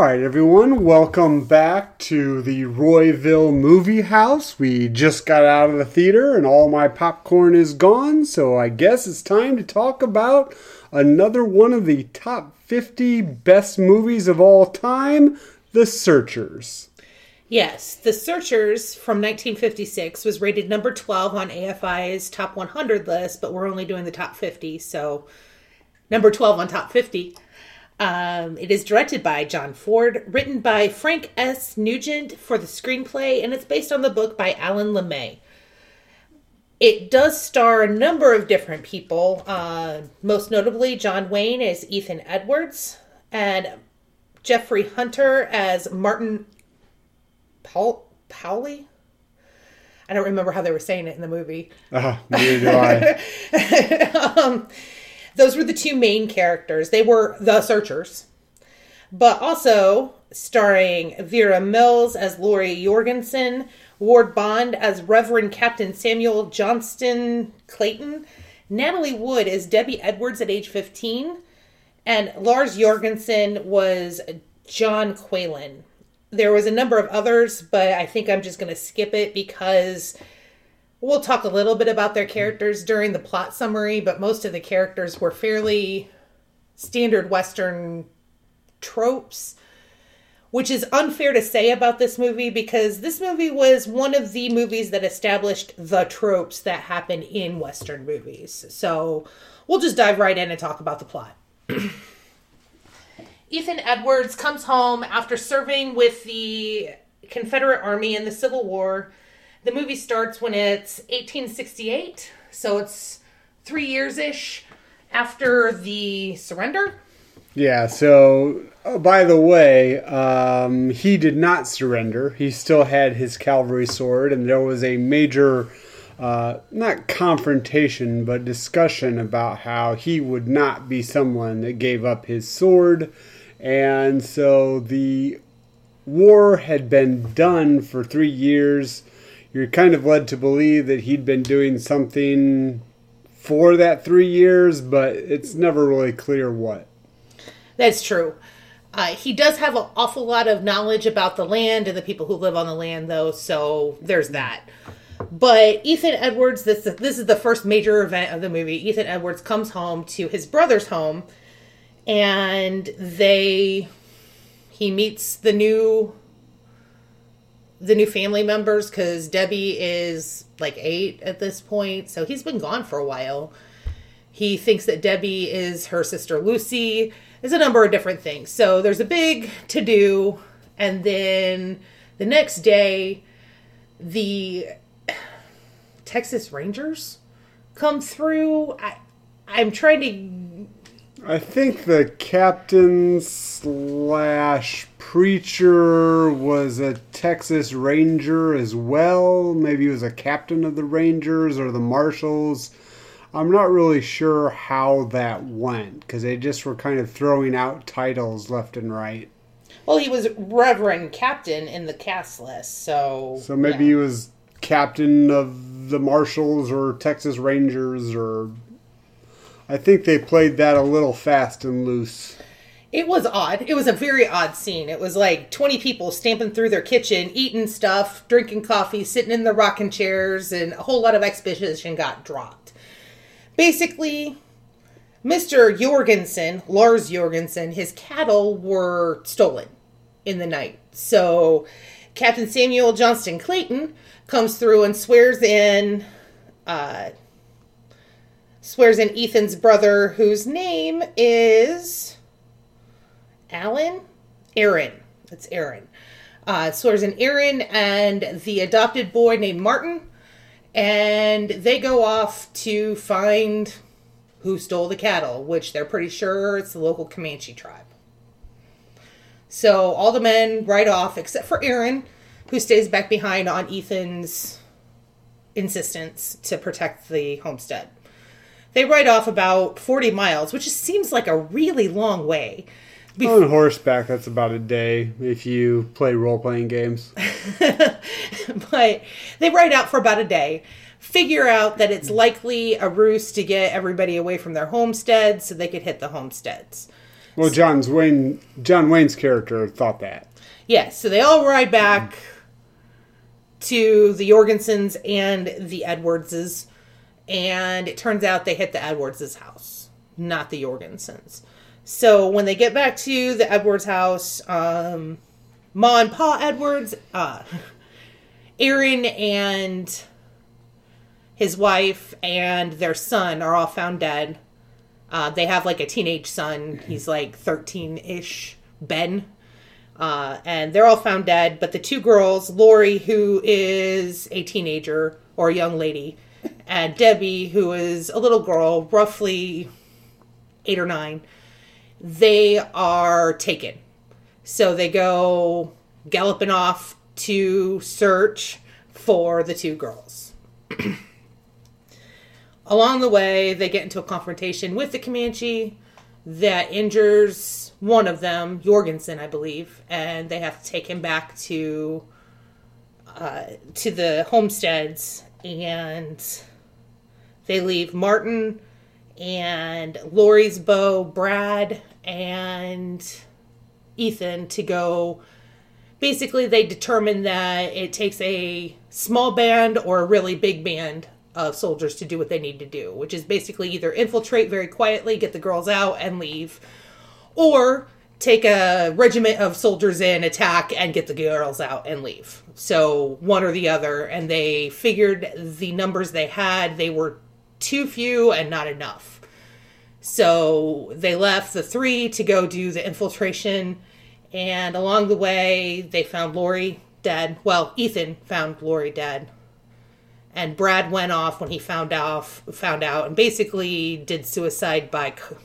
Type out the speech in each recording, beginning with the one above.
All right, everyone, welcome back to the Royville Movie House. We just got out of the theater and all my popcorn is gone, so I guess it's time to talk about another one of the top 50 best movies of all time The Searchers. Yes, The Searchers from 1956 was rated number 12 on AFI's top 100 list, but we're only doing the top 50, so number 12 on top 50. Um, it is directed by John Ford, written by Frank S. Nugent for the screenplay, and it's based on the book by Alan LeMay. It does star a number of different people, uh, most notably John Wayne as Ethan Edwards, and Jeffrey Hunter as Martin Paul Powley. I don't remember how they were saying it in the movie. Uh, neither do I. um, those were the two main characters. They were the searchers, but also starring Vera Miles as Laurie Jorgensen, Ward Bond as Reverend Captain Samuel Johnston Clayton, Natalie Wood as Debbie Edwards at age 15, and Lars Jorgensen was John Qualen. There was a number of others, but I think I'm just going to skip it because we'll talk a little bit about their characters during the plot summary, but most of the characters were fairly standard Western tropes, which is unfair to say about this movie because this movie was one of the movies that established the tropes that happen in Western movies. So we'll just dive right in and talk about the plot. Ethan Edwards comes home after serving with the Confederate Army in the Civil War. The movie starts when it's 1868, so it's three years ish after the surrender. Yeah, so oh, by the way, um, he did not surrender. He still had his cavalry sword, and there was a major, uh, not confrontation, but discussion about how he would not be someone that gave up his sword. And so the war had been done for three years. You're kind of led to believe that he'd been doing something for that three years, but it's never really clear what. That's true. Uh, he does have an awful lot of knowledge about the land and the people who live on the land, though, so there's that. But Ethan Edwards, this this is the first major event of the movie. Ethan Edwards comes home to his brother's home, and they he meets the new the new family members because Debbie is like eight at this point, so he's been gone for a while. He thinks that Debbie is her sister Lucy. There's a number of different things. So there's a big to do, and then the next day, the Texas Rangers come through. I, I'm trying to I think the captain slash preacher was a Texas Ranger as well. Maybe he was a captain of the Rangers or the Marshals. I'm not really sure how that went because they just were kind of throwing out titles left and right. Well, he was Reverend Captain in the cast list, so. So maybe yeah. he was captain of the Marshals or Texas Rangers or. I think they played that a little fast and loose. It was odd. It was a very odd scene. It was like 20 people stamping through their kitchen, eating stuff, drinking coffee, sitting in the rocking chairs, and a whole lot of exposition got dropped. Basically, Mr. Jorgensen, Lars Jorgensen, his cattle were stolen in the night. So Captain Samuel Johnston Clayton comes through and swears in uh, swears in Ethan's brother, whose name is Alan? Aaron. It's Aaron. Uh, so there's an Aaron and the adopted boy named Martin. And they go off to find who stole the cattle, which they're pretty sure it's the local Comanche tribe. So all the men ride off except for Aaron, who stays back behind on Ethan's insistence to protect the homestead. They ride off about 40 miles, which seems like a really long way. On horseback, that's about a day if you play role playing games. but they ride out for about a day, figure out that it's likely a ruse to get everybody away from their homesteads so they could hit the homesteads. Well, John's Wayne, John Wayne's character thought that. Yes, so they all ride back to the Jorgensens and the Edwardses, and it turns out they hit the Edwardses' house, not the Jorgensens. So when they get back to the Edwards house, um, Ma and Pa Edwards, uh, Aaron and his wife and their son are all found dead. Uh, they have like a teenage son. He's like 13 ish, Ben. Uh, and they're all found dead. But the two girls, Laurie, who is a teenager or a young lady, and Debbie, who is a little girl, roughly eight or nine, they are taken. So they go galloping off to search for the two girls. Along the way, they get into a confrontation with the Comanche that injures one of them, Jorgensen, I believe, and they have to take him back to uh, to the homesteads, and they leave Martin and Laurie's beau, Brad, and Ethan to go. Basically, they determine that it takes a small band or a really big band of soldiers to do what they need to do, which is basically either infiltrate very quietly, get the girls out, and leave, or take a regiment of soldiers in, attack, and get the girls out and leave. So one or the other. And they figured the numbers they had, they were too few and not enough. So they left the three to go do the infiltration. And along the way, they found Laurie dead. Well, Ethan found Laurie dead. And Brad went off when he found out, found out, and basically did suicide by co-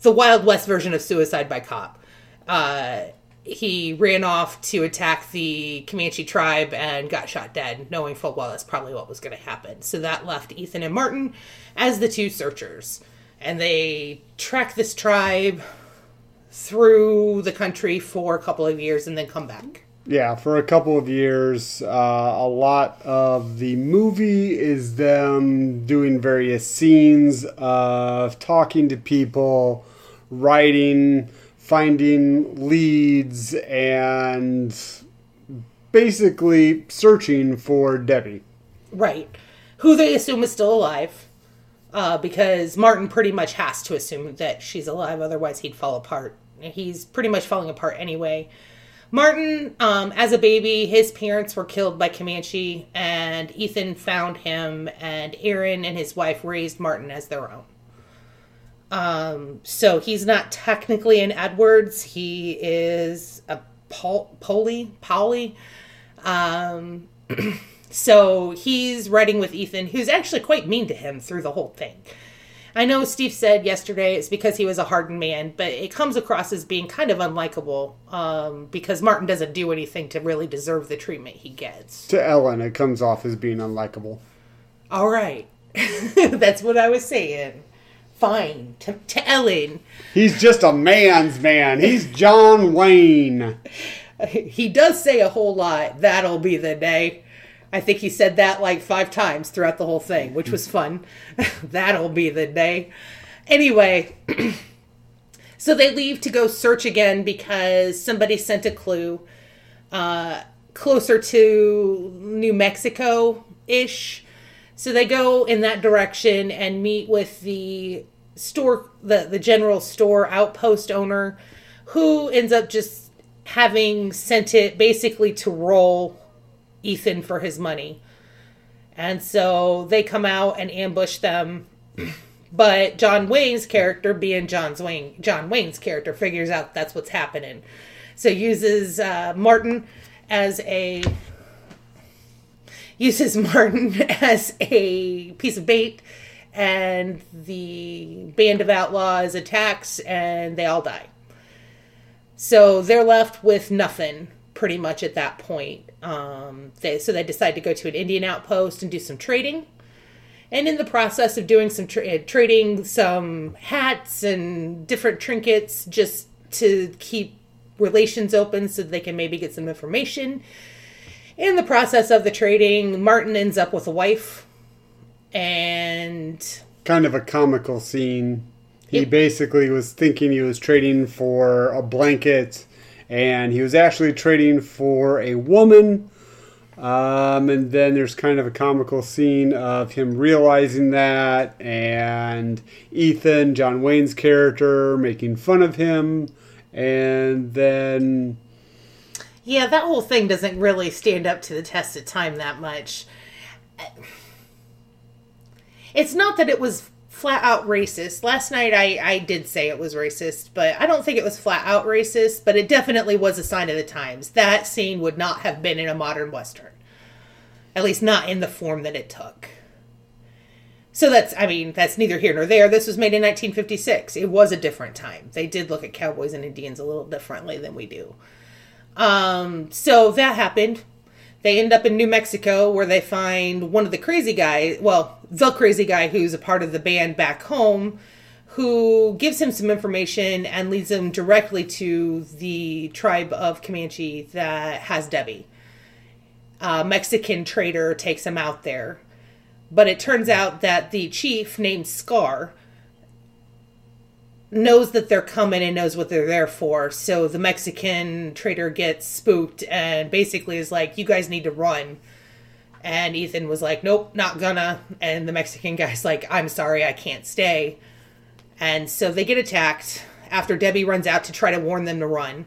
the Wild West version of suicide by cop. Uh, he ran off to attack the Comanche tribe and got shot dead, knowing full well that's probably what was going to happen. So that left Ethan and Martin as the two searchers. And they track this tribe through the country for a couple of years and then come back. Yeah, for a couple of years. Uh, a lot of the movie is them doing various scenes of talking to people, writing, finding leads, and basically searching for Debbie. Right. Who they assume is still alive. Uh, because Martin pretty much has to assume that she's alive, otherwise, he'd fall apart. He's pretty much falling apart anyway. Martin, um, as a baby, his parents were killed by Comanche, and Ethan found him, and Aaron and his wife raised Martin as their own. Um, so he's not technically an Edwards. He is a Paul, Polly, Polly. Um, so he's writing with Ethan, who's actually quite mean to him through the whole thing. I know Steve said yesterday it's because he was a hardened man, but it comes across as being kind of unlikable um, because Martin doesn't do anything to really deserve the treatment he gets. To Ellen, it comes off as being unlikable. All right. That's what I was saying. Fine. To, to Ellen. He's just a man's man. He's John Wayne. He does say a whole lot. That'll be the day. I think he said that like five times throughout the whole thing, which was fun. That'll be the day. Anyway, so they leave to go search again because somebody sent a clue uh, closer to New Mexico ish. So they go in that direction and meet with the store, the, the general store outpost owner, who ends up just having sent it basically to roll Ethan for his money. And so they come out and ambush them. But John Wayne's character, being John's Wayne, John Wayne's character, figures out that's what's happening. So uses uh, Martin as a uses Martin as a piece of bait, and the band of outlaws attacks, and they all die. So they're left with nothing pretty much at that point. Um, they, so they decide to go to an Indian outpost and do some trading. And in the process of doing some tra- trading, some hats and different trinkets just to keep relations open so they can maybe get some information. In the process of the trading, Martin ends up with a wife and Kind of a comical scene. He Yep. basically was thinking he was trading for a blanket, and he was actually trading for a woman. Um, and then there's kind of a comical scene of him realizing that, and Ethan, John Wayne's character, making fun of him. And then, Yeah, that whole thing doesn't really stand up to the test of time that much. It's not that it was flat out racist. Last night I, I did say it was racist, but I don't think it was flat out racist, but it definitely was a sign of the times. That scene would not have been in a modern Western. At least not in the form that it took. So that's, I mean, that's neither here nor there. This was made in 1956. It was a different time. They did look at cowboys and Indians a little differently than we do. Um, so that happened. They end up in New Mexico where they find one of the crazy guys, well, the crazy guy who's a part of the band back home, who gives him some information and leads him directly to the tribe of Comanche that has Debbie. A Mexican trader takes him out there. But it turns out that the chief named Scar knows that they're coming and knows what they're there for. So the Mexican trader gets spooked and basically is like, "You guys need to run." And Ethan was like, "Nope, not gonna." And the Mexican guy's like, "I'm sorry, I can't stay." And so they get attacked after Debbie runs out to try to warn them to run.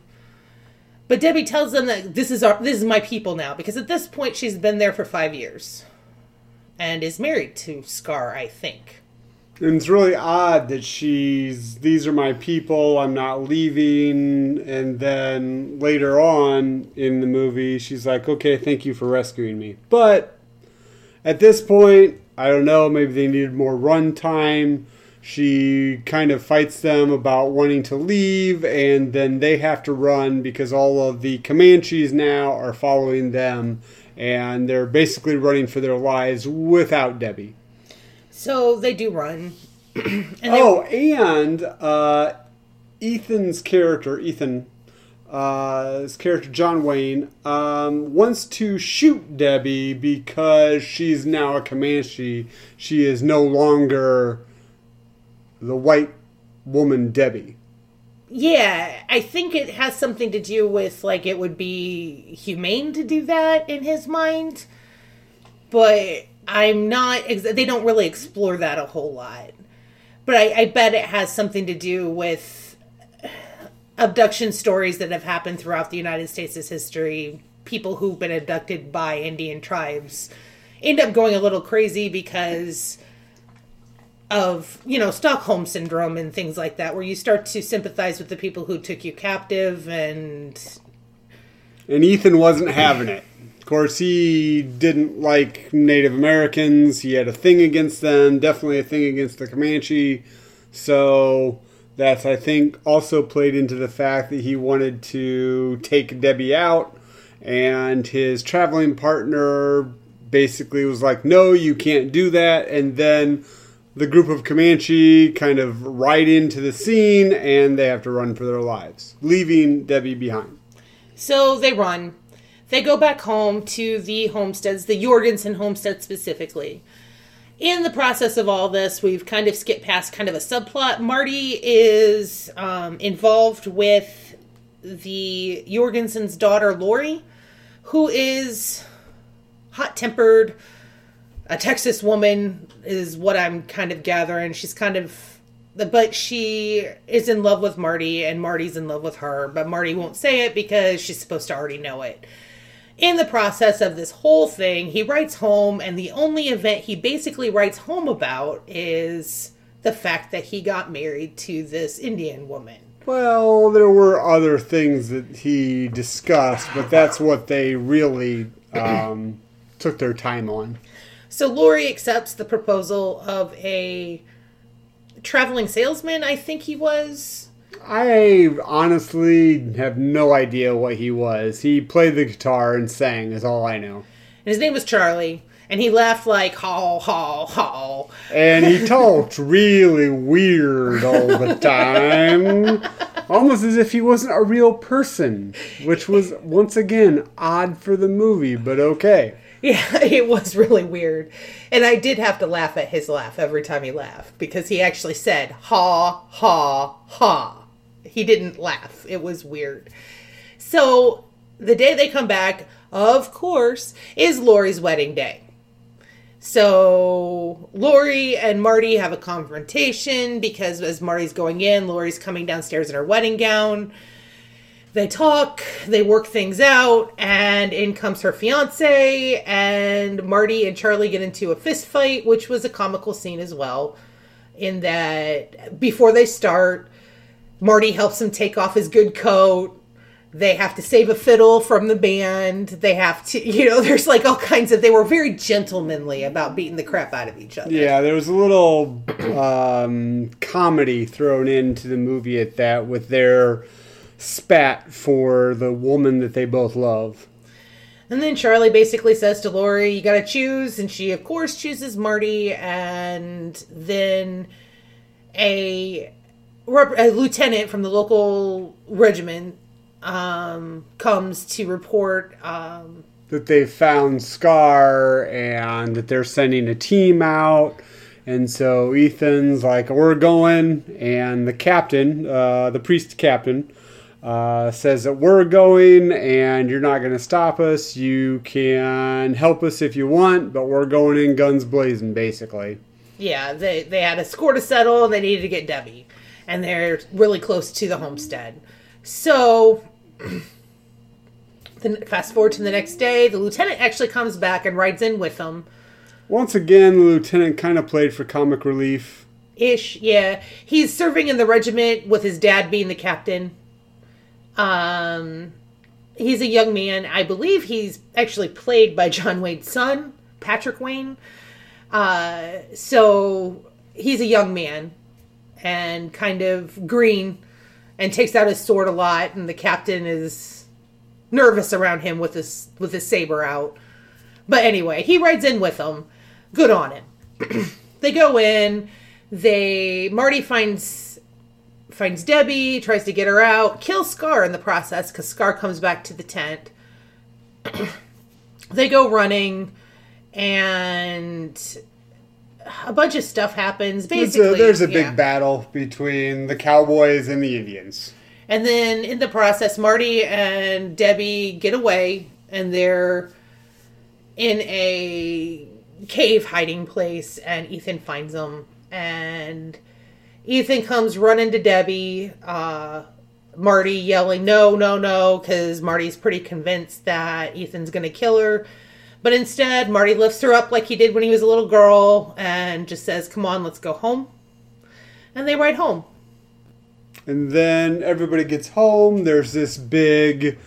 But Debbie tells them that this is our this is my people now because at this point she's been there for 5 years and is married to Scar, I think. And it's really odd that she's, these are my people, I'm not leaving. And then later on in the movie, she's like, okay, thank you for rescuing me. But at this point, I don't know, maybe they needed more run time. She kind of fights them about wanting to leave, and then they have to run because all of the Comanches now are following them, and they're basically running for their lives without Debbie. So they do run. and they, Oh, and uh, Ethan's character, Ethan, uh, his character John Wayne, um, wants to shoot Debbie because she's now a Comanche. She is no longer the white woman Debbie. yeah, I think it has something to do with like it would be humane to do that in his mind. But I'm not. They don't really explore that a whole lot. But I, I bet it has something to do with abduction stories that have happened throughout the United States' history. People who've been abducted by Indian tribes end up going a little crazy because of you know Stockholm syndrome and things like that, where you start to sympathize with the people who took you captive, and And Ethan wasn't having it. Course, he didn't like Native Americans. He had a thing against them, definitely a thing against the Comanche. So that's, I think, also played into the fact that he wanted to take Debbie out. And his traveling partner basically was like, no, you can't do that. And then the group of Comanche kind of ride into the scene and they have to run for their lives, leaving Debbie behind. so they run. They go back home to the homesteads, the Jorgensen homestead specifically. In the process of all this, we've kind of skipped past kind of a subplot. Marty is um, involved with the Jorgensen's daughter, Laurie, who is hot tempered, a Texas woman is what I'm kind of gathering. She's kind of, but she is in love with Marty, and Marty's in love with her. But Marty won't say it because she's supposed to already know it. In the process of this whole thing, he writes home, and the only event he basically writes home about is the fact that he got married to this Indian woman. Well, there were other things that he discussed, but that's what they really um, took their time on. So Laurie accepts the proposal of a traveling salesman, I think he was. I honestly have no idea what he was. He played the guitar and sang, is all I know. And his name was Charlie. And he laughed like haw haw haw. And he talked really weird all the time. Almost as if he wasn't a real person, which was once again odd for the movie, but okay. Yeah, it was really weird. And I did have to laugh at his laugh every time he laughed because he actually said, ha, ha, ha. He didn't laugh. It was weird. So the day they come back, of course, is Laurie's wedding day. So Laurie and Marty have a confrontation because as Marty's going in, Laurie's coming downstairs in her wedding gown. They talk, they work things out, and in comes her fiance, and Marty and Charlie get into a fist fight, which was a comical scene as well. In that before they start, Marty helps him take off his good coat they have to save a fiddle from the band. They have to, you know, there's like all kinds of. They were very gentlemanly about beating the crap out of each other. Yeah, there was a little um, comedy thrown into the movie at that with their spat for the woman that they both love. And then Charlie basically says to Laurie, "You got to choose," and she, of course, chooses Marty. And then a, a lieutenant from the local regiment um, comes to report um, that they found Scar and that they're sending a team out. And so Ethan's like, "We're going," and the captain, uh, the priest captain, uh, says that we're going, and you're not going to stop us. You can help us if you want, but we're going in guns blazing, basically. Yeah, they they had a score to settle, and they needed to get Debbie, and they're really close to the homestead. So, then fast forward to the next day, the lieutenant actually comes back and rides in with them. Once again, the lieutenant kind of played for comic relief. Ish, yeah. He's serving in the regiment with his dad being the captain. Um, he's a young man. I believe he's actually played by John Wayne's son, Patrick Wayne. Uh, so he's a young man and kind of green and takes out his sword a lot, and the captain is nervous around him with his with his saber out. But anyway, he rides in with them. Good on him. they go in. They Marty finds finds Debbie, tries to get her out, kills Scar in the process because Scar comes back to the tent. they go running, and a bunch of stuff happens. Basically, there's a, there's a yeah. big battle between the Cowboys and the Indians. And then in the process, Marty and Debbie get away, and they're in a cave hiding place, and Ethan finds them, and Ethan comes running to Debbie. Uh, Marty yelling, "No, no, no!" Because Marty's pretty convinced that Ethan's going to kill her. But instead, Marty lifts her up like he did when he was a little girl and just says, Come on, let's go home. And they ride home. And then everybody gets home. There's this big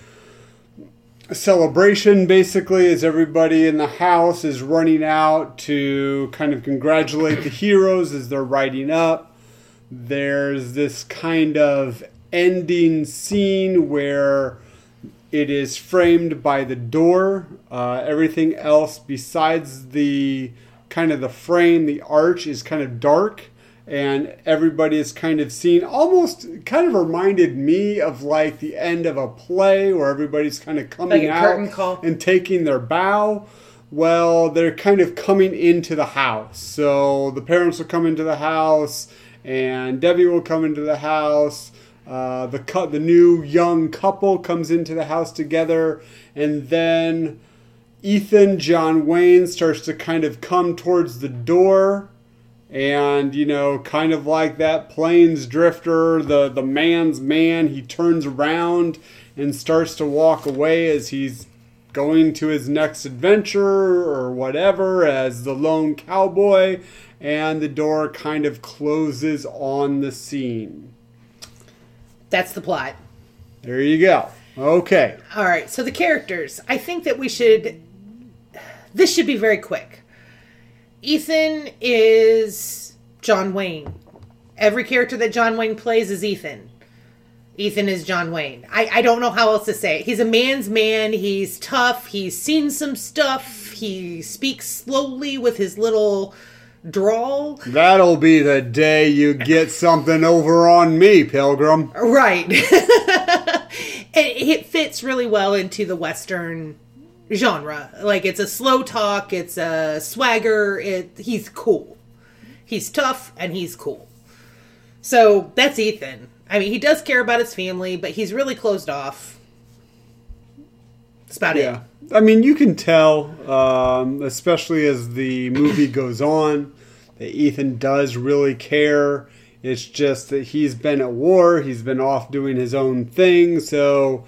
celebration basically as everybody in the house is running out to kind of congratulate the heroes as they're riding up. There's this kind of ending scene where it is framed by the door. Uh, everything else besides the kind of the frame, the arch is kind of dark, and everybody is kind of seen. Almost kind of reminded me of like the end of a play where everybody's kind of coming like out and taking their bow. Well, they're kind of coming into the house. So the parents will come into the house, and Debbie will come into the house uh, the cu- the new young couple comes into the house together, and then Ethan John Wayne starts to kind of come towards the door, and you know, kind of like that plains drifter, the the man's man. He turns around and starts to walk away as he's going to his next adventure or whatever as the lone cowboy, and the door kind of closes on the scene. That's the plot. There you go. Okay. All right. So the characters. I think that we should. This should be very quick. Ethan is John Wayne. Every character that John Wayne plays is Ethan. Ethan is John Wayne. I, I don't know how else to say it. He's a man's man. He's tough. He's seen some stuff. He speaks slowly with his little drawl. That'll be the day you get something over on me, Pilgrim. Right. it, it fits really well into the Western genre. Like it's a slow talk, it's a swagger. It he's cool. He's tough and he's cool. So that's Ethan. I mean, he does care about his family, but he's really closed off. That's about Yeah. it. I mean, you can tell, um, especially as the movie goes on, that Ethan does really care. It's just that he's been at war, he's been off doing his own thing, so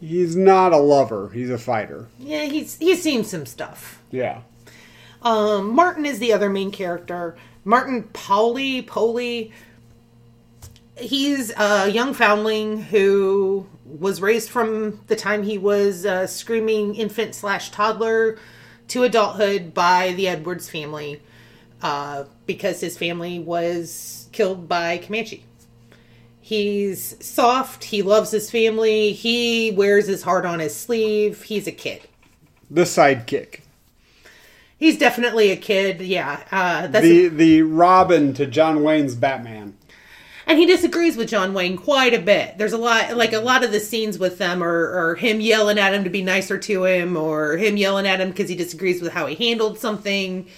he's not a lover, he's a fighter. Yeah, he's he's seen some stuff. Yeah. Um, Martin is the other main character. Martin Pauli, Poli. He's a young foundling who was raised from the time he was a screaming infant slash toddler to adulthood by the Edwards family uh, because his family was killed by Comanche. He's soft. He loves his family. He wears his heart on his sleeve. He's a kid. The sidekick. He's definitely a kid. Yeah, uh, that's The the Robin to John Wayne's Batman. And he disagrees with John Wayne quite a bit. There's a lot, like a lot of the scenes with them are, are him yelling at him to be nicer to him, or him yelling at him because he disagrees with how he handled something.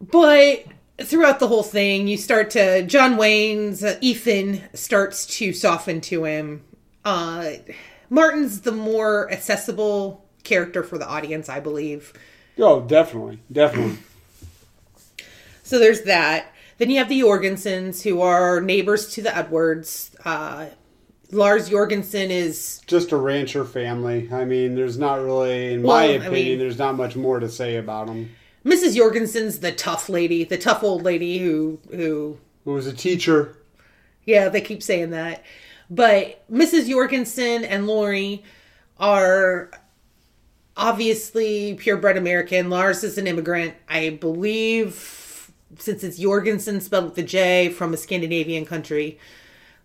But throughout the whole thing, you start to John Wayne's uh, Ethan starts to soften to him. Uh, Martin's the more accessible character for the audience, I believe. Oh, definitely. Definitely. So there's that. Then you have the Jorgensens, who are neighbors to the Edwards. Uh, Lars Jorgensen is Just a rancher family. I mean, there's not really, in Well, my I opinion, mean- there's not much more to say about them. Mrs. Jorgensen's the tough lady, the tough old lady who who Who was a teacher. yeah, they keep saying that. But Mrs. Jorgensen and Laurie are obviously purebred American. Lars is an immigrant, I believe, since it's Jorgensen spelled with the J from a Scandinavian country.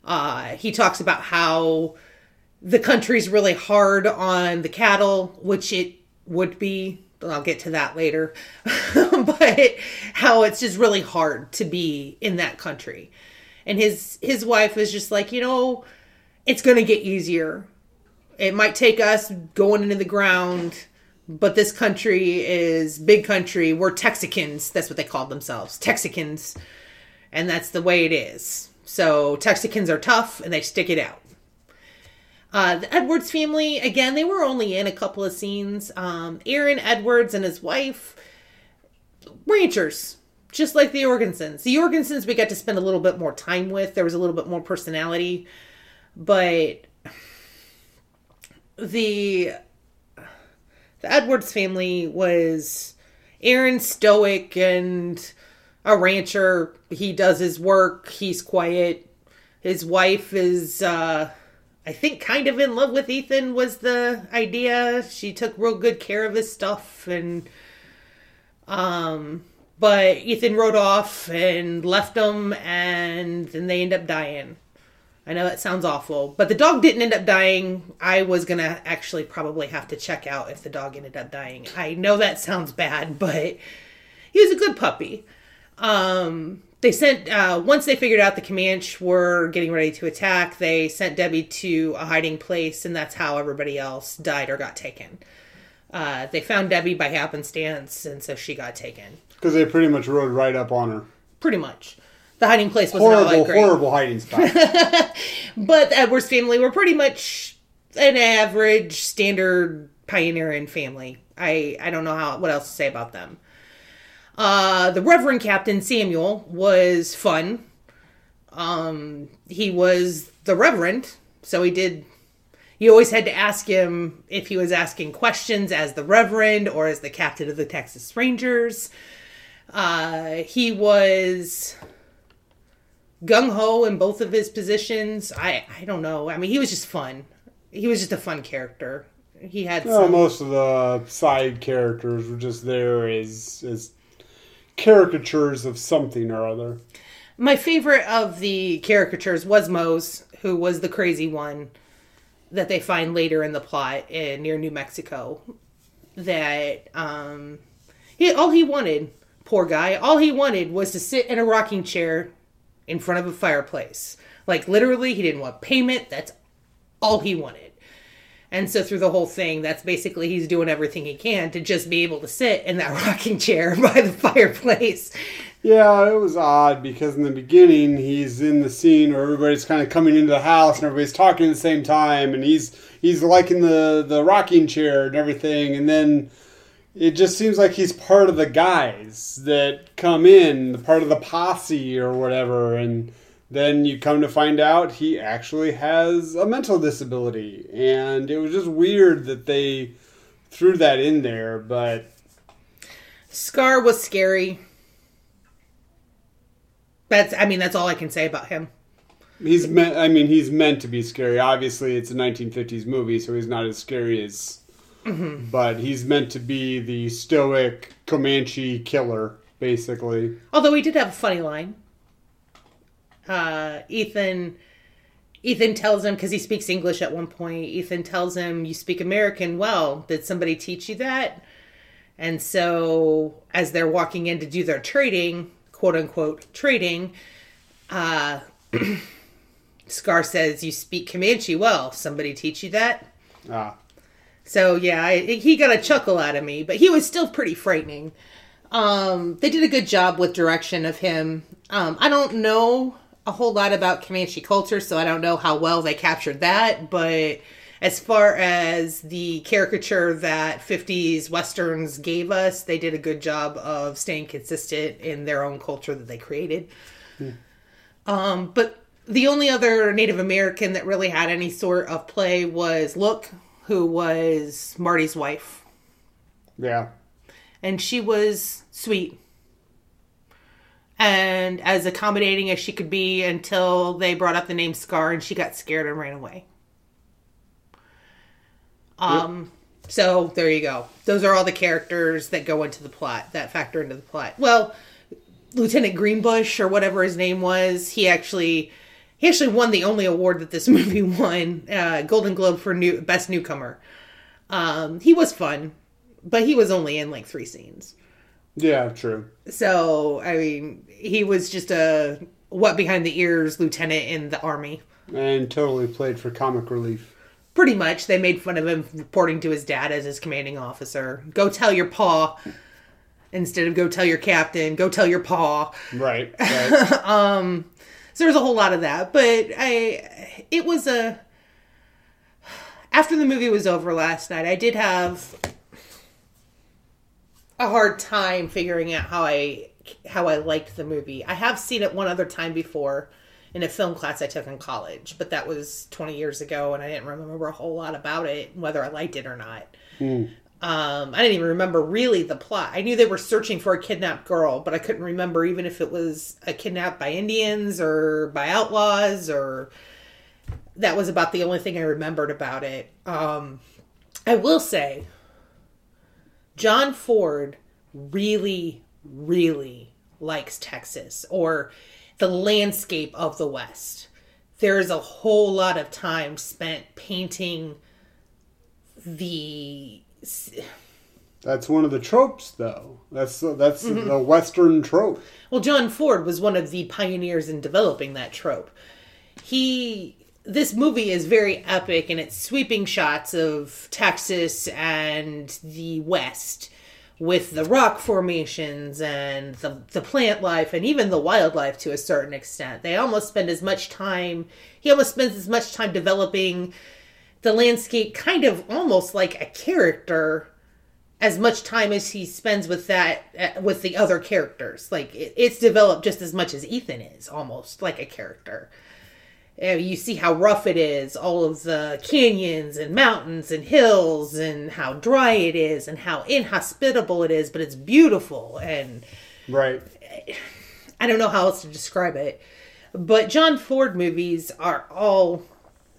Uh, he talks about how the country's really hard on the cattle, which it would be. I'll get to that later. but how it's just really hard to be in that country. And his his wife is just like, you know, it's going to get easier. It might take us going into the ground, but this country is big country. We're Texicans. That's what they called themselves. Texicans. And that's the way it is. So Texicans are tough and they stick it out. Uh, the Edwards family, again, they were only in a couple of scenes. Um, Aaron Edwards and his wife, ranchers, just like the Jorgensens. The Jorgensens we got to spend a little bit more time with. There was a little bit more personality, but the the Edwards family was Aaron stoic and a rancher. He does his work. He's quiet. His wife is, uh, I think, kind of in love with Ethan. Was the idea? She took real good care of his stuff, and um, but Ethan rode off and left them, and then they end up dying. I know that sounds awful, but the dog didn't end up dying. I was gonna actually probably have to check out if the dog ended up dying. I know that sounds bad, but he was a good puppy. Um, they sent uh, once they figured out the Comanche were getting ready to attack. They sent Debbie to a hiding place, and that's how everybody else died or got taken. Uh, they found Debbie by happenstance, and so she got taken. Because they pretty much rode right up on her. Pretty much, the hiding place was not Horrible, like great. horrible hiding spot. But the Edwards family were pretty much an average, standard pioneering family. I I don't know how what else to say about them. Uh, the Reverend Captain Samuel was fun. Um, he was the Reverend, so he did. You always had to ask him if he was asking questions as the Reverend or as the Captain of the Texas Rangers. Uh, he was gung ho in both of his positions. I I don't know. I mean, he was just fun. He was just a fun character. He had Well, some. most of the side characters were just there as as caricatures of something or other. My favorite of the caricatures was Mose, who was the crazy one that they find later in the plot in, near New Mexico. That um, he all he wanted, poor guy, all he wanted was to sit in a rocking chair in front of a fireplace. Like literally, he didn't want payment. That's all he wanted. And so through the whole thing, that's basically he's doing everything he can to just be able to sit in that rocking chair by the fireplace. Yeah, it was odd because in the beginning he's in the scene where everybody's kind of coming into the house and everybody's talking at the same time, and he's he's liking the the rocking chair and everything, and then it just seems like he's part of the guys that come in, part of the posse or whatever, and then you come to find out he actually has a mental disability, and it was just weird that they threw that in there, but Scar was scary. That's I mean that's all I can say about him. He's meant. I mean, he's meant to be scary. Obviously, it's a 1950s movie, so he's not as scary as. But he's meant to be the stoic Comanche killer, basically. Although he did have a funny line. Uh, Ethan, Ethan tells him because he speaks English at one point. Ethan tells him, "You speak American well. Did somebody teach you that?" And so, as they're walking in to do their trading, quote unquote trading, uh, Scar says, "You speak Comanche well. Somebody teach you that?" Ah, So yeah, I, he got a chuckle out of me, but he was still pretty frightening. Um, they did a good job with direction of him. Um, I don't know a whole lot about Comanche culture, so I don't know how well they captured that. But as far as the caricature that 50s westerns gave us, they did a good job of staying consistent in their own culture that they created. Um, but the only other Native American that really had any sort of play was Look, who was Marty's wife. yeah. And she was sweet. And as accommodating as she could be until they brought up the name Scar and she got scared and ran away. Um so there you go. Those are all the characters that go into the plot, that factor into the plot. Well, Lieutenant Greenbush or whatever his name was, he actually he actually won the only award that this movie won, uh, Golden Globe for new best newcomer. Um, he was fun, but he was only in like three scenes. Yeah, true. So I mean, he was just a what behind the ears lieutenant in the army. And totally played for comic relief. Pretty much, they made fun of him reporting to his dad as his commanding officer. Go tell your paw instead of go tell your captain. Go tell your paw. Right. right. So there's a whole lot of that, but I it was a after the movie was over last night, I did have a hard time figuring out how I how I liked the movie. I have seen it one other time before in a film class I took in college, but that was 20 years ago and I didn't remember a whole lot about it, whether I liked it or not. Hmm. Um, I didn't even remember really the plot. I knew they were searching for a kidnapped girl, but I couldn't remember even if it was a kidnapped by Indians or by outlaws or that was about the only thing I remembered about it. Um, I will say, John Ford really, really likes Texas or the landscape of the West. There's a whole lot of time spent painting the That's one of the tropes, though. That's that's mm-hmm. the Western trope. Well, John Ford was one of the pioneers in developing that trope. He this movie is very epic in its sweeping shots of Texas and the West with the rock formations and the the plant life and even the wildlife to a certain extent. They almost spend as much time he almost spends as much time developing the landscape kind of almost like a character as much time as he spends with that uh, with the other characters like it, it's developed just as much as ethan is almost like a character Uh, you see how rough it is all of the canyons and mountains and hills and how dry it is and how inhospitable it is but it's beautiful and Right. I don't know how else to describe it. But John Ford movies are all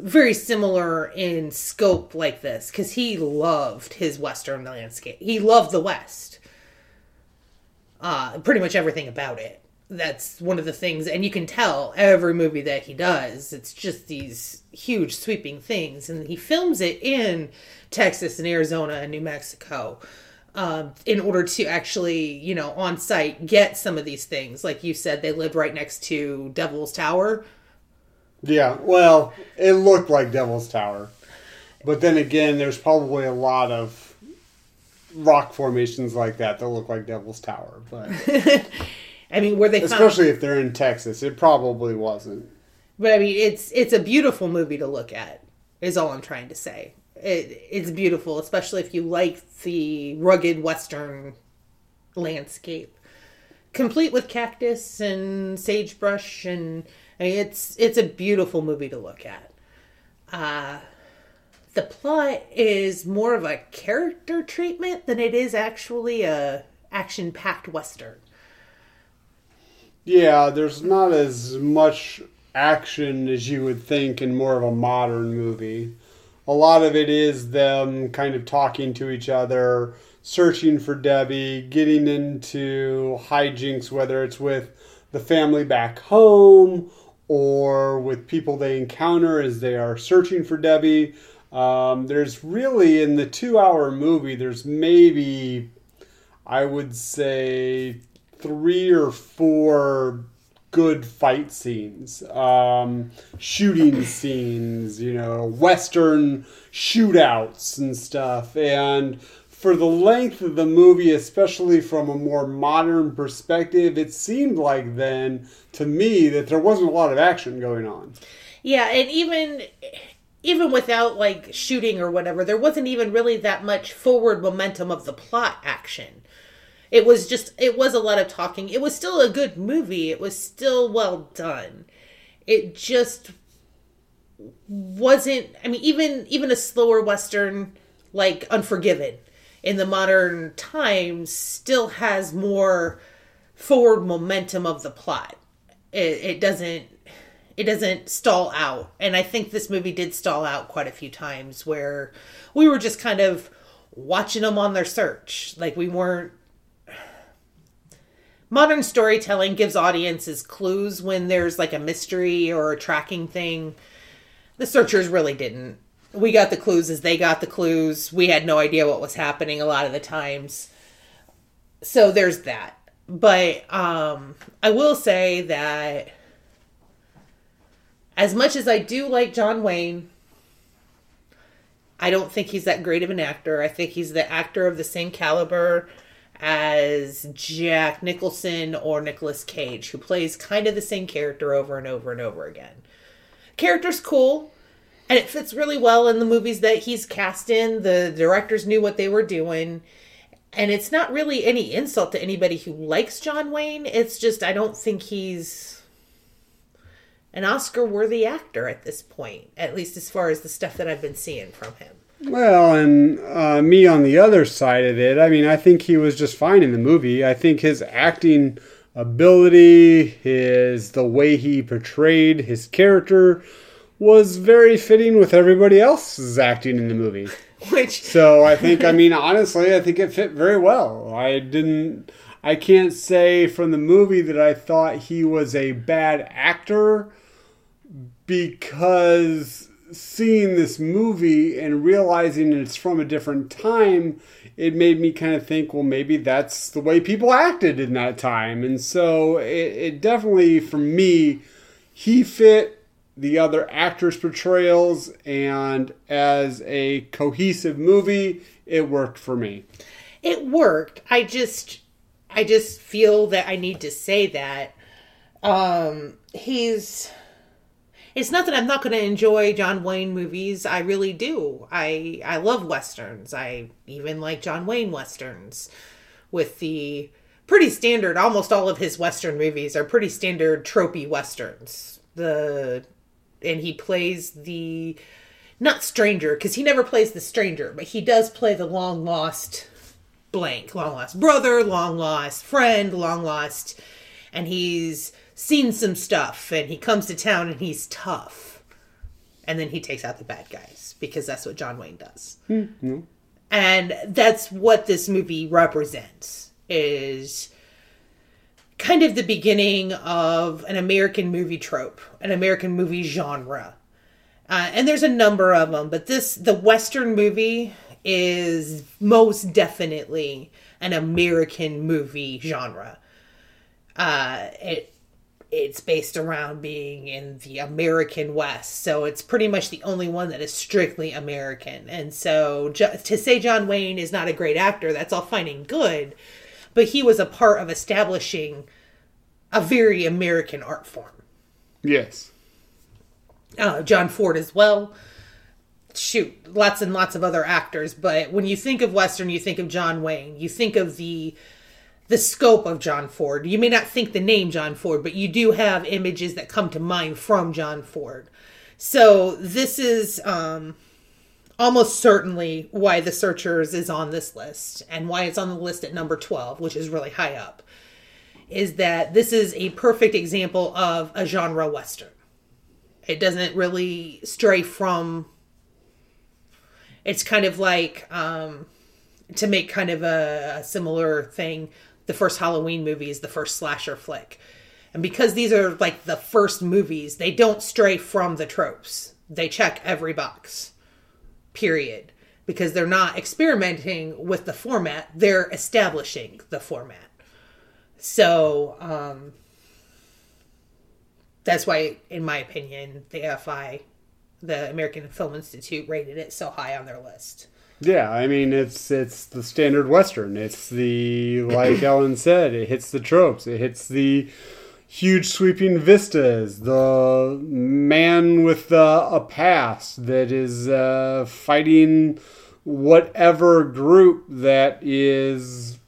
very similar in scope like this because he loved his Western landscape. He loved the West. Uh, pretty much everything about it. That's one of the things, and you can tell every movie that he does, it's just these huge sweeping things. And he films it in Texas and Arizona and New Mexico um, in order to actually, you know, on site get some of these things. Like you said, they lived right next to Devil's Tower. Yeah. Well, it looked like Devil's Tower. But then again, there's probably a lot of rock formations like that that look like Devil's Tower, but I mean, where they found, especially if they're in Texas, it probably wasn't. but I mean, it's it's a beautiful movie to look at. Is all I'm trying to say. It, it's beautiful, especially if you like the rugged Western landscape, complete with cactus and sagebrush, and Mean, it's it's a beautiful movie to look at. Uh, the plot is more of a character treatment than it is actually a action packed western. Yeah, there's not as much action as you would think in more of a modern movie. A lot of it is them kind of talking to each other, searching for Debbie, getting into hijinks, whether it's with the family back home or with people they encounter as they are searching for Debbie. Um, there's really, in the two hour movie, there's maybe, I would say, three or four good fight scenes, um, shooting scenes, you know, western shootouts and stuff. And for the length of the movie, especially from a more modern perspective, it seemed like then to me that there wasn't a lot of action going on. Yeah, and even even without like shooting or whatever, there wasn't even really that much forward momentum of the plot action. It was just it was a lot of talking. It was still a good movie. It was still well done. It just wasn't I mean even even a slower western like Unforgiven in the modern times still has more forward momentum of the plot. It, it doesn't it doesn't stall out. And I think this movie did stall out quite a few times where we were just kind of watching them on their search. Like we weren't. Modern storytelling gives audiences clues when there's like a mystery or a tracking thing. The searchers really didn't. We got the clues as they got the clues. We had no idea what was happening a lot of the times. So there's that. But um I will say that as much as I do like John Wayne, I don't think he's that great of an actor. I think he's the actor of the same caliber as Jack Nicholson or Nicolas Cage, who plays kind of the same character over and over and over again. Character's cool, and it fits really well in the movies that he's cast in. The directors knew what they were doing. And it's not really any insult to anybody who likes John Wayne. It's just I don't think he's an Oscar worthy actor at this point, at least as far as the stuff that I've been seeing from him. Well, and uh, me on the other side of it, I mean, I think he was just fine in the movie. I think his acting ability, his the way he portrayed his character was very fitting with everybody else's acting in the movie. Which So I think, I mean, honestly, I think it fit very well. I didn't, I can't say from the movie that I thought he was a bad actor because seeing this movie and realizing it's from a different time, it made me kind of think, well, maybe that's the way people acted in that time. And so it, it definitely, for me, he fit the other actors' portrayals, and as a cohesive movie, it worked for me. it worked. I just I just feel that I need to say that. Um he's it's not that I'm not going to enjoy John Wayne movies. I really do. I I love westerns. I even like John Wayne westerns with the pretty standard almost all of his western movies are pretty standard tropey westerns. The and he plays the not stranger because he never plays the stranger, but he does play the long lost blank, long lost brother, long lost friend, long lost, and he's seen some stuff and he comes to town and he's tough. And then he takes out the bad guys because that's what John Wayne does. Hmm. Hmm. And that's what this movie represents is kind of the beginning of an American movie trope, an American movie genre. Uh, and there's a number of them, but this, the Western movie, is most definitely an American movie genre. Uh, it it's based around being in the American West. So it's pretty much the only one that is strictly American. And so to say John Wayne is not a great actor, that's all fine and good. But he was a part of establishing a very American art form. Yes. Uh, John Ford as well. Shoot, lots and lots of other actors. But when you think of Western, you think of John Wayne. You think of the the scope of John Ford. You may not think the name John Ford, but you do have images that come to mind from John Ford. So this is um, almost certainly why The Searchers is on this list and why it's on the list at number 12, which is really high up, is that this is a perfect example of a genre Western. It doesn't really stray from. It's kind of like um, to make kind of a, a similar thing the first Halloween movie is the first slasher flick. And because these are like the first movies, they don't stray from the tropes. They check every box. Period. Because they're not experimenting with the format, they're establishing the format. So, um, that's why, in my opinion, the AFI, the American Film Institute, rated it so high on their list. Yeah, I mean it's it's the standard western. It's the like Ellen said, it hits the tropes. It hits the huge sweeping vistas. The man with a past that is uh, fighting whatever group that is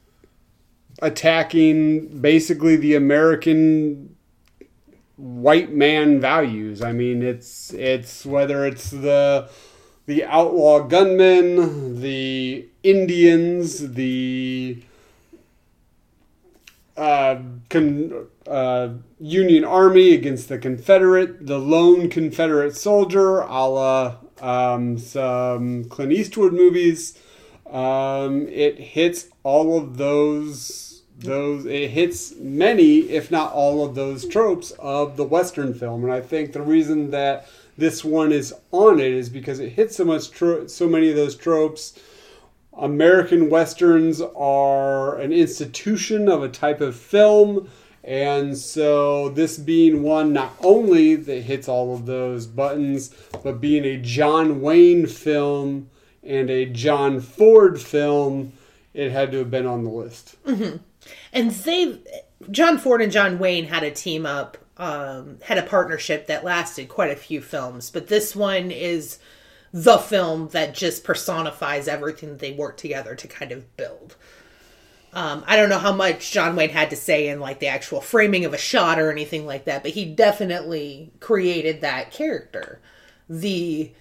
attacking basically the American white man values. I mean, it's it's whether it's the the outlaw gunmen, the Indians, the uh, con- uh, Union Army against the Confederate, the lone Confederate soldier, a la um, some Clint Eastwood movies. Um, it hits all of those those it hits many if not all of those tropes of the western film. And i think the reason that this one is on it is because it hits so much tro- so many of those tropes. American westerns are an institution of a type of film and so this being one not only that hits all of those buttons but being a john wayne film and a john ford film it had to have been on the list mm-hmm. and they john ford and john wayne had a team up um, had a partnership that lasted quite a few films, but this one is the film that just personifies everything they worked together to kind of build. Um, I don't know how much John Wayne had to say in like the actual framing of a shot or anything like that, but he definitely created that character, the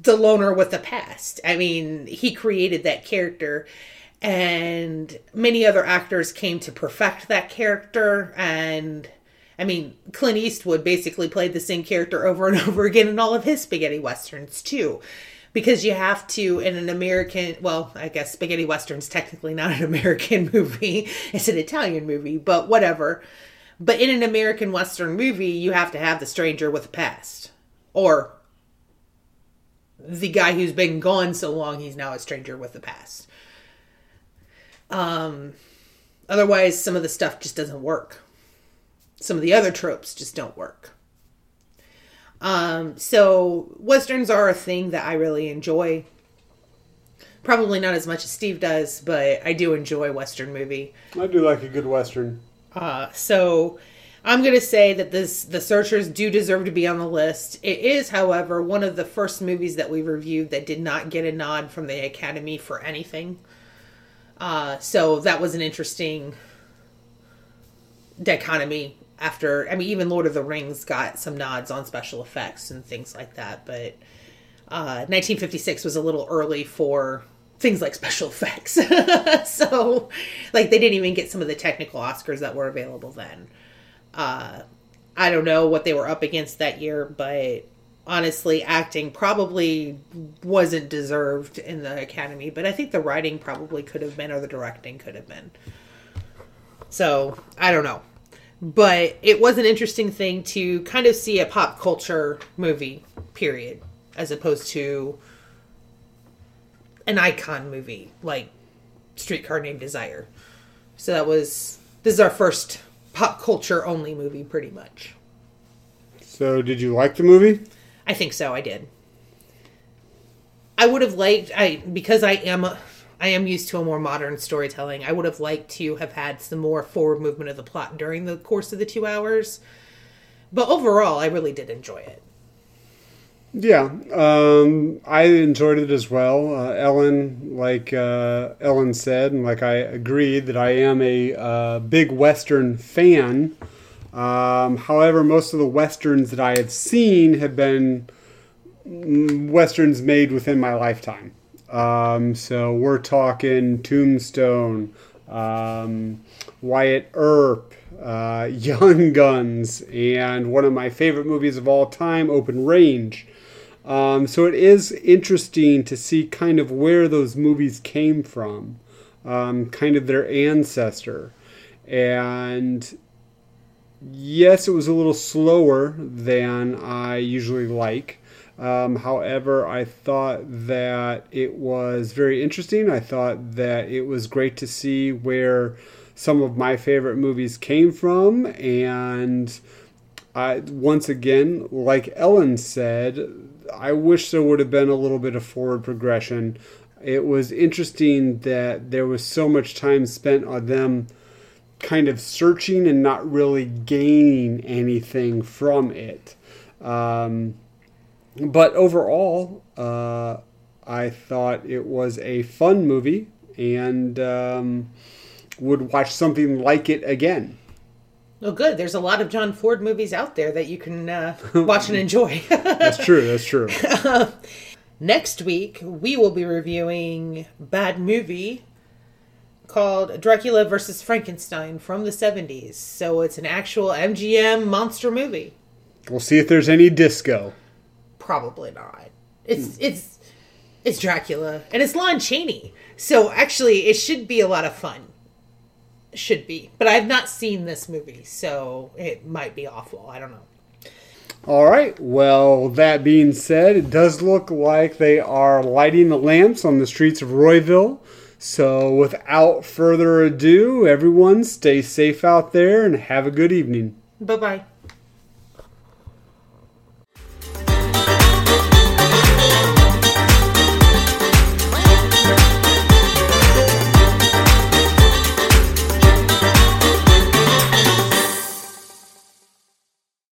the loner with the past. I mean, he created that character and many other actors came to perfect that character and I mean, Clint Eastwood basically played the same character over and over again in all of his spaghetti westerns too. Because you have to in an American, well, I guess spaghetti western's technically not an American movie. It's an Italian movie, but whatever. But in an American western movie, you have to have the stranger with a past or the guy who's been gone so long he's now a stranger with the past. Um, otherwise, some of the stuff just doesn't work. Some of the other tropes just don't work. Um, so westerns are a thing that I really enjoy. Probably not as much as Steve does, but I do enjoy western movie. I do like a good western. Uh, so I'm going to say that this the Searchers do deserve to be on the list. It is, however, one of the first movies that we reviewed that did not get a nod from the Academy for anything. Uh, so that was an interesting dichotomy after I mean even Lord of the Rings got some nods on special effects and things like that, but uh, 1956 was a little early for things like special effects. so like they didn't even get some of the technical Oscars that were available then. Uh, I don't know what they were up against that year, but honestly, acting probably wasn't deserved in the Academy, but I think the writing probably could have been, or the directing could have been. So, I don't know. But it was an interesting thing to kind of see a pop culture movie, period, as opposed to an icon movie like Streetcar Named Desire. So that was, this is our first pop culture only movie, pretty much. So, did you like the movie? I think so. I did. I would have liked I because I am a, I am used to a more modern storytelling. I would have liked to have had some more forward movement of the plot during the course of the two hours. But overall, I really did enjoy it. Yeah, um, I enjoyed it as well. Uh, Ellen, like uh, Ellen said, and like I agreed, that I am a uh, big Western fan. Um, however, most of the Westerns that I have seen have been mm, Westerns made within my lifetime. Um, so we're talking Tombstone, um, Wyatt Earp, uh, Young Guns, and one of my favorite movies of all time, Open Range. Um, so it is interesting to see kind of where those movies came from, um, kind of their ancestor. And yes, it was a little slower than I usually like. Um, however, I thought that it was very interesting. I thought that it was great to see where some of my favorite movies came from. And I, once again, like Ellen said, I wish there would have been a little bit of forward progression. It was interesting that there was so much time spent on them kind of searching and not really gaining anything from it. Um, but overall, uh, I thought it was a fun movie and um, would watch something like it again. Oh, good. There's a lot of John Ford movies out there that you can uh, watch and enjoy. that's true. That's true. Next week, we will be reviewing Bad Movie called Dracula versus Frankenstein from the 70s. So it's an actual MGM monster movie. We'll see if there's any disco. Probably not. It's hmm. it's it's Dracula and it's Lon Chaney. So actually it should be a lot of fun. Should be. But I've not seen this movie, so it might be awful. I don't know. All right. Well, that being said, it does look like they are lighting the lamps on the streets of Royville. So, without further ado, everyone stay safe out there and have a good evening. Bye bye.